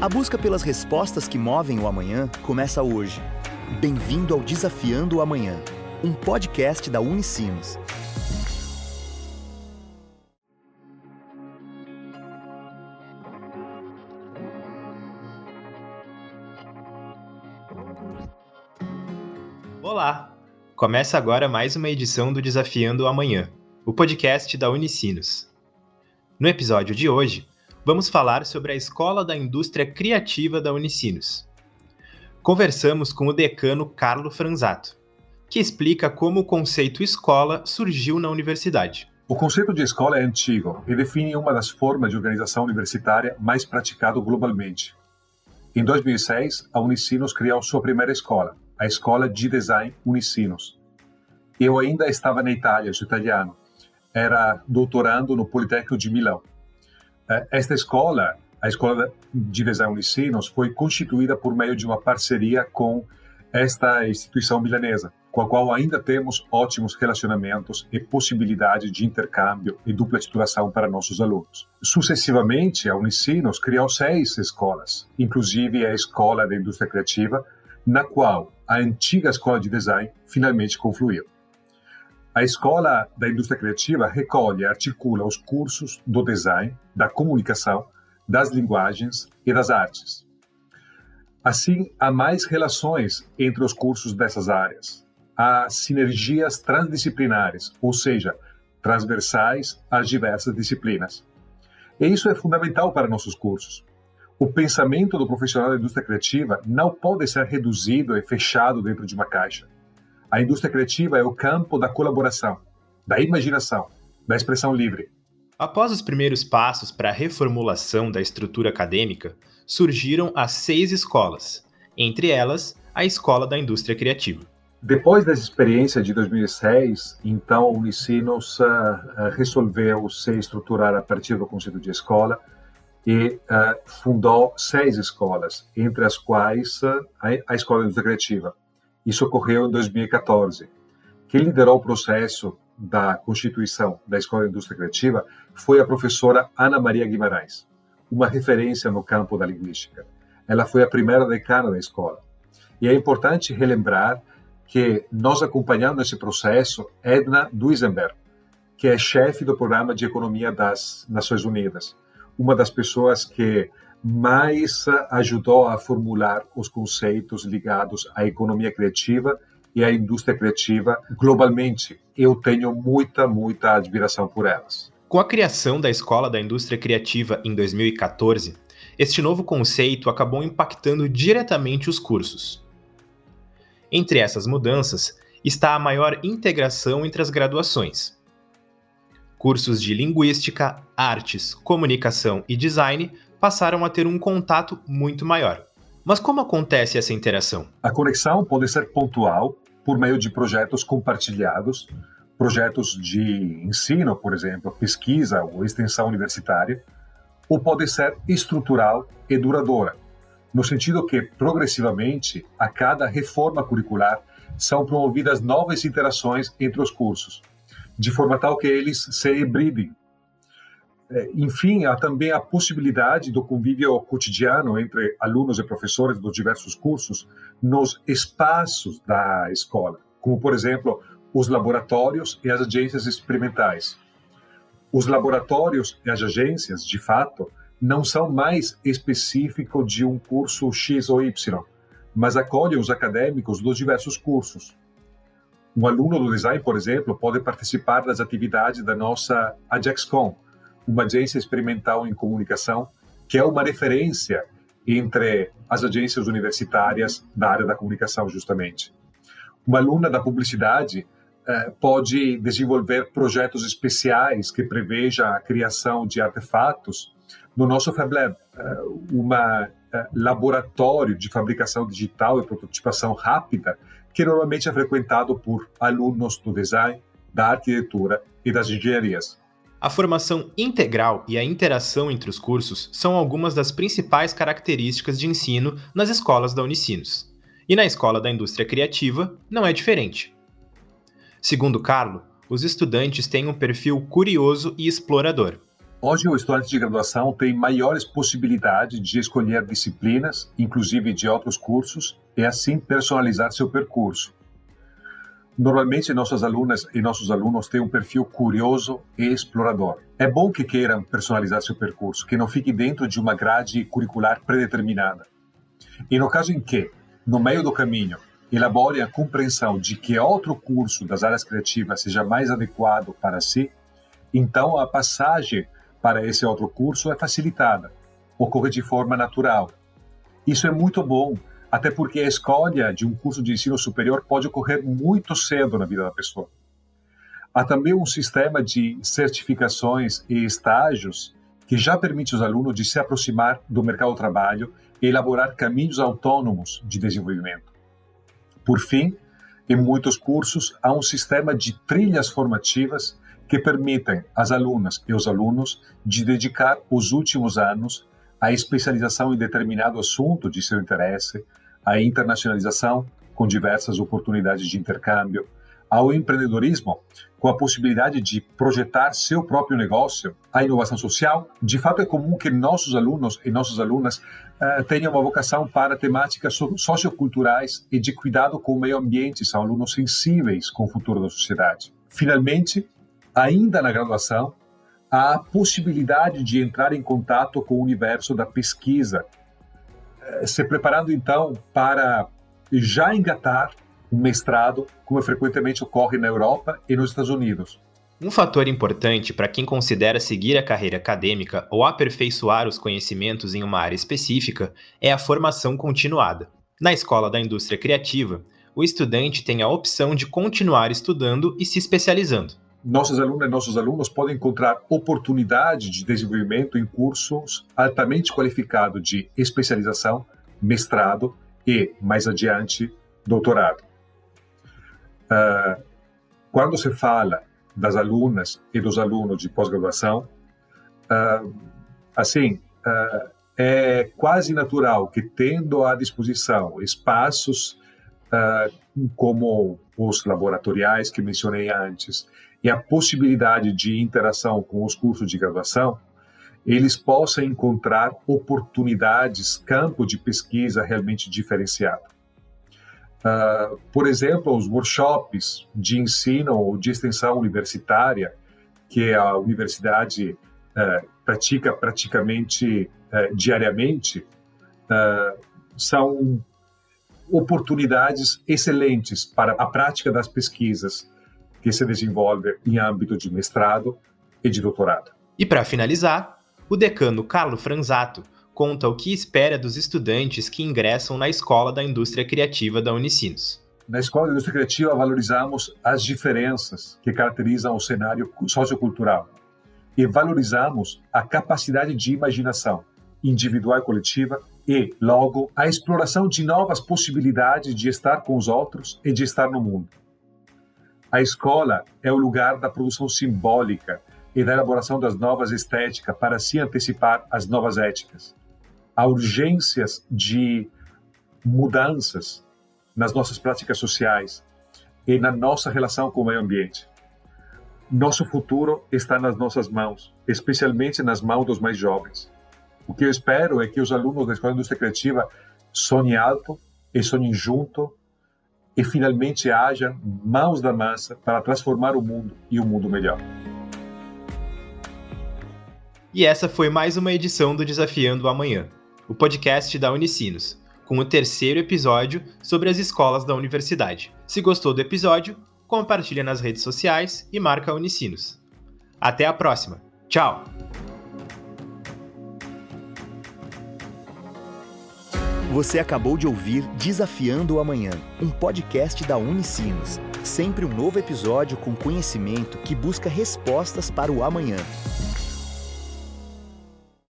A busca pelas respostas que movem o amanhã começa hoje. Bem-vindo ao Desafiando o Amanhã, um podcast da Unicinos. Olá! Começa agora mais uma edição do Desafiando o Amanhã, o podcast da Unicinos. No episódio de hoje, vamos falar sobre a Escola da Indústria Criativa da Unicinos. Conversamos com o decano Carlo Franzato, que explica como o conceito escola surgiu na universidade. O conceito de escola é antigo e define uma das formas de organização universitária mais praticado globalmente. Em 2006, a Unicinos criou sua primeira escola, a Escola de Design Unicinos. Eu ainda estava na Itália, sou italiano. Era doutorando no Politécnico de Milão. Eh, esta escola, a Escola de Design Unicinos, foi constituída por meio de uma parceria com esta instituição milanesa, com a qual ainda temos ótimos relacionamentos e possibilidade de intercâmbio e dupla titulação para nossos alunos. Sucessivamente, a Unicinos criou seis escolas, inclusive a Escola da Indústria Criativa, na qual a antiga Escola de Design finalmente confluiu. A Escola da Indústria Criativa recolhe e articula os cursos do design, da comunicação, das linguagens e das artes. Assim, há mais relações entre os cursos dessas áreas. Há sinergias transdisciplinares, ou seja, transversais às diversas disciplinas. E isso é fundamental para nossos cursos. O pensamento do profissional da indústria criativa não pode ser reduzido e fechado dentro de uma caixa. A indústria criativa é o campo da colaboração, da imaginação, da expressão livre. Após os primeiros passos para a reformulação da estrutura acadêmica, surgiram as seis escolas, entre elas a Escola da Indústria Criativa. Depois dessa experiência de 2006, então o Unicinos uh, resolveu se estruturar a partir do conceito de escola e uh, fundou seis escolas, entre as quais uh, a Escola da Indústria Criativa. Isso ocorreu em 2014. Quem liderou o processo da constituição da Escola da Indústria Criativa foi a professora Ana Maria Guimarães uma referência no campo da linguística. Ela foi a primeira decana da escola. E é importante relembrar que nós acompanhamos esse processo Edna Duisenberg, que é chefe do programa de economia das Nações Unidas, uma das pessoas que mais ajudou a formular os conceitos ligados à economia criativa e à indústria criativa globalmente. Eu tenho muita, muita admiração por elas. Com a criação da Escola da Indústria Criativa em 2014, este novo conceito acabou impactando diretamente os cursos. Entre essas mudanças está a maior integração entre as graduações. Cursos de Linguística, Artes, Comunicação e Design passaram a ter um contato muito maior. Mas como acontece essa interação? A conexão pode ser pontual por meio de projetos compartilhados projetos de ensino, por exemplo, pesquisa ou extensão universitária, ou pode ser estrutural e duradoura, no sentido que, progressivamente, a cada reforma curricular, são promovidas novas interações entre os cursos, de forma tal que eles se hibridem. É, enfim, há também a possibilidade do convívio cotidiano entre alunos e professores dos diversos cursos nos espaços da escola, como, por exemplo, os laboratórios e as agências experimentais. Os laboratórios e as agências, de fato, não são mais específicos de um curso X ou Y, mas acolhem os acadêmicos dos diversos cursos. Um aluno do design, por exemplo, pode participar das atividades da nossa AjaxCom, uma agência experimental em comunicação que é uma referência entre as agências universitárias da área da comunicação, justamente. Uma aluna da publicidade é, pode desenvolver projetos especiais que prevejam a criação de artefatos no nosso FabLab, um é, laboratório de fabricação digital e prototipação rápida que normalmente é frequentado por alunos do design, da arquitetura e das engenharias. A formação integral e a interação entre os cursos são algumas das principais características de ensino nas escolas da Unicinos. E na Escola da Indústria Criativa não é diferente. Segundo Carlo, os estudantes têm um perfil curioso e explorador. Hoje, o estudante de graduação tem maiores possibilidades de escolher disciplinas, inclusive de outros cursos, e assim personalizar seu percurso. Normalmente, nossas alunas e nossos alunos têm um perfil curioso e explorador. É bom que queiram personalizar seu percurso, que não fique dentro de uma grade curricular predeterminada. E no caso em que, no meio do caminho, elaborem a compreensão de que outro curso das áreas criativas seja mais adequado para si, então a passagem para esse outro curso é facilitada, ocorre de forma natural. Isso é muito bom, até porque a escolha de um curso de ensino superior pode ocorrer muito cedo na vida da pessoa. Há também um sistema de certificações e estágios que já permite aos alunos de se aproximar do mercado do trabalho e elaborar caminhos autônomos de desenvolvimento. Por fim, em muitos cursos há um sistema de trilhas formativas que permitem às alunas e aos alunos de dedicar os últimos anos à especialização em determinado assunto de seu interesse, à internacionalização com diversas oportunidades de intercâmbio, ao empreendedorismo, com a possibilidade de projetar seu próprio negócio, à inovação social. De fato, é comum que nossos alunos e nossas alunas uh, tenham uma vocação para temáticas socioculturais e de cuidado com o meio ambiente, são alunos sensíveis com o futuro da sociedade. Finalmente, ainda na graduação, há a possibilidade de entrar em contato com o universo da pesquisa, eh, se preparando então para já engatar um mestrado, como frequentemente ocorre na Europa e nos Estados Unidos. Um fator importante para quem considera seguir a carreira acadêmica ou aperfeiçoar os conhecimentos em uma área específica é a formação continuada. Na Escola da Indústria Criativa, o estudante tem a opção de continuar estudando e se especializando. Nossas alunas e nossos alunos podem encontrar oportunidade de desenvolvimento em cursos altamente qualificados de especialização, mestrado e, mais adiante, doutorado. Uh, quando se fala das alunas e dos alunos de pós-graduação, uh, assim, uh, é quase natural que, tendo à disposição espaços como os laboratoriais que mencionei antes e a possibilidade de interação com os cursos de graduação, eles possam encontrar oportunidades, campo de pesquisa realmente diferenciado. Uh, por exemplo, os workshops de ensino ou de extensão universitária, que a universidade uh, pratica praticamente uh, diariamente, são oportunidades excelentes para a prática das pesquisas que se desenvolve em âmbito de mestrado e de doutorado. E para finalizar, o decano Carlo Franzato conta o que espera dos estudantes que ingressam na Escola da Indústria Criativa da Unicinos. Na Escola da Indústria Criativa valorizamos as diferenças que caracterizam o cenário sociocultural e valorizamos a capacidade de imaginação individual e coletiva e, logo, a exploração de novas possibilidades de estar com os outros e de estar no mundo. A escola é o lugar da produção simbólica e da elaboração das novas estéticas para se antecipar às novas éticas a urgências de mudanças nas nossas práticas sociais e na nossa relação com o meio ambiente. Nosso futuro está nas nossas mãos, especialmente nas mãos dos mais jovens. O que eu espero é que os alunos da Escola de Indústria Criativa sonhem alto e sonhem junto e finalmente haja mãos da massa para transformar o mundo e um mundo melhor. E essa foi mais uma edição do Desafiando o Amanhã o podcast da Unicinos, com o terceiro episódio sobre as escolas da universidade. Se gostou do episódio, compartilha nas redes sociais e marca Unicinos. Até a próxima. Tchau! Você acabou de ouvir Desafiando o Amanhã, um podcast da Unicinos. Sempre um novo episódio com conhecimento que busca respostas para o amanhã.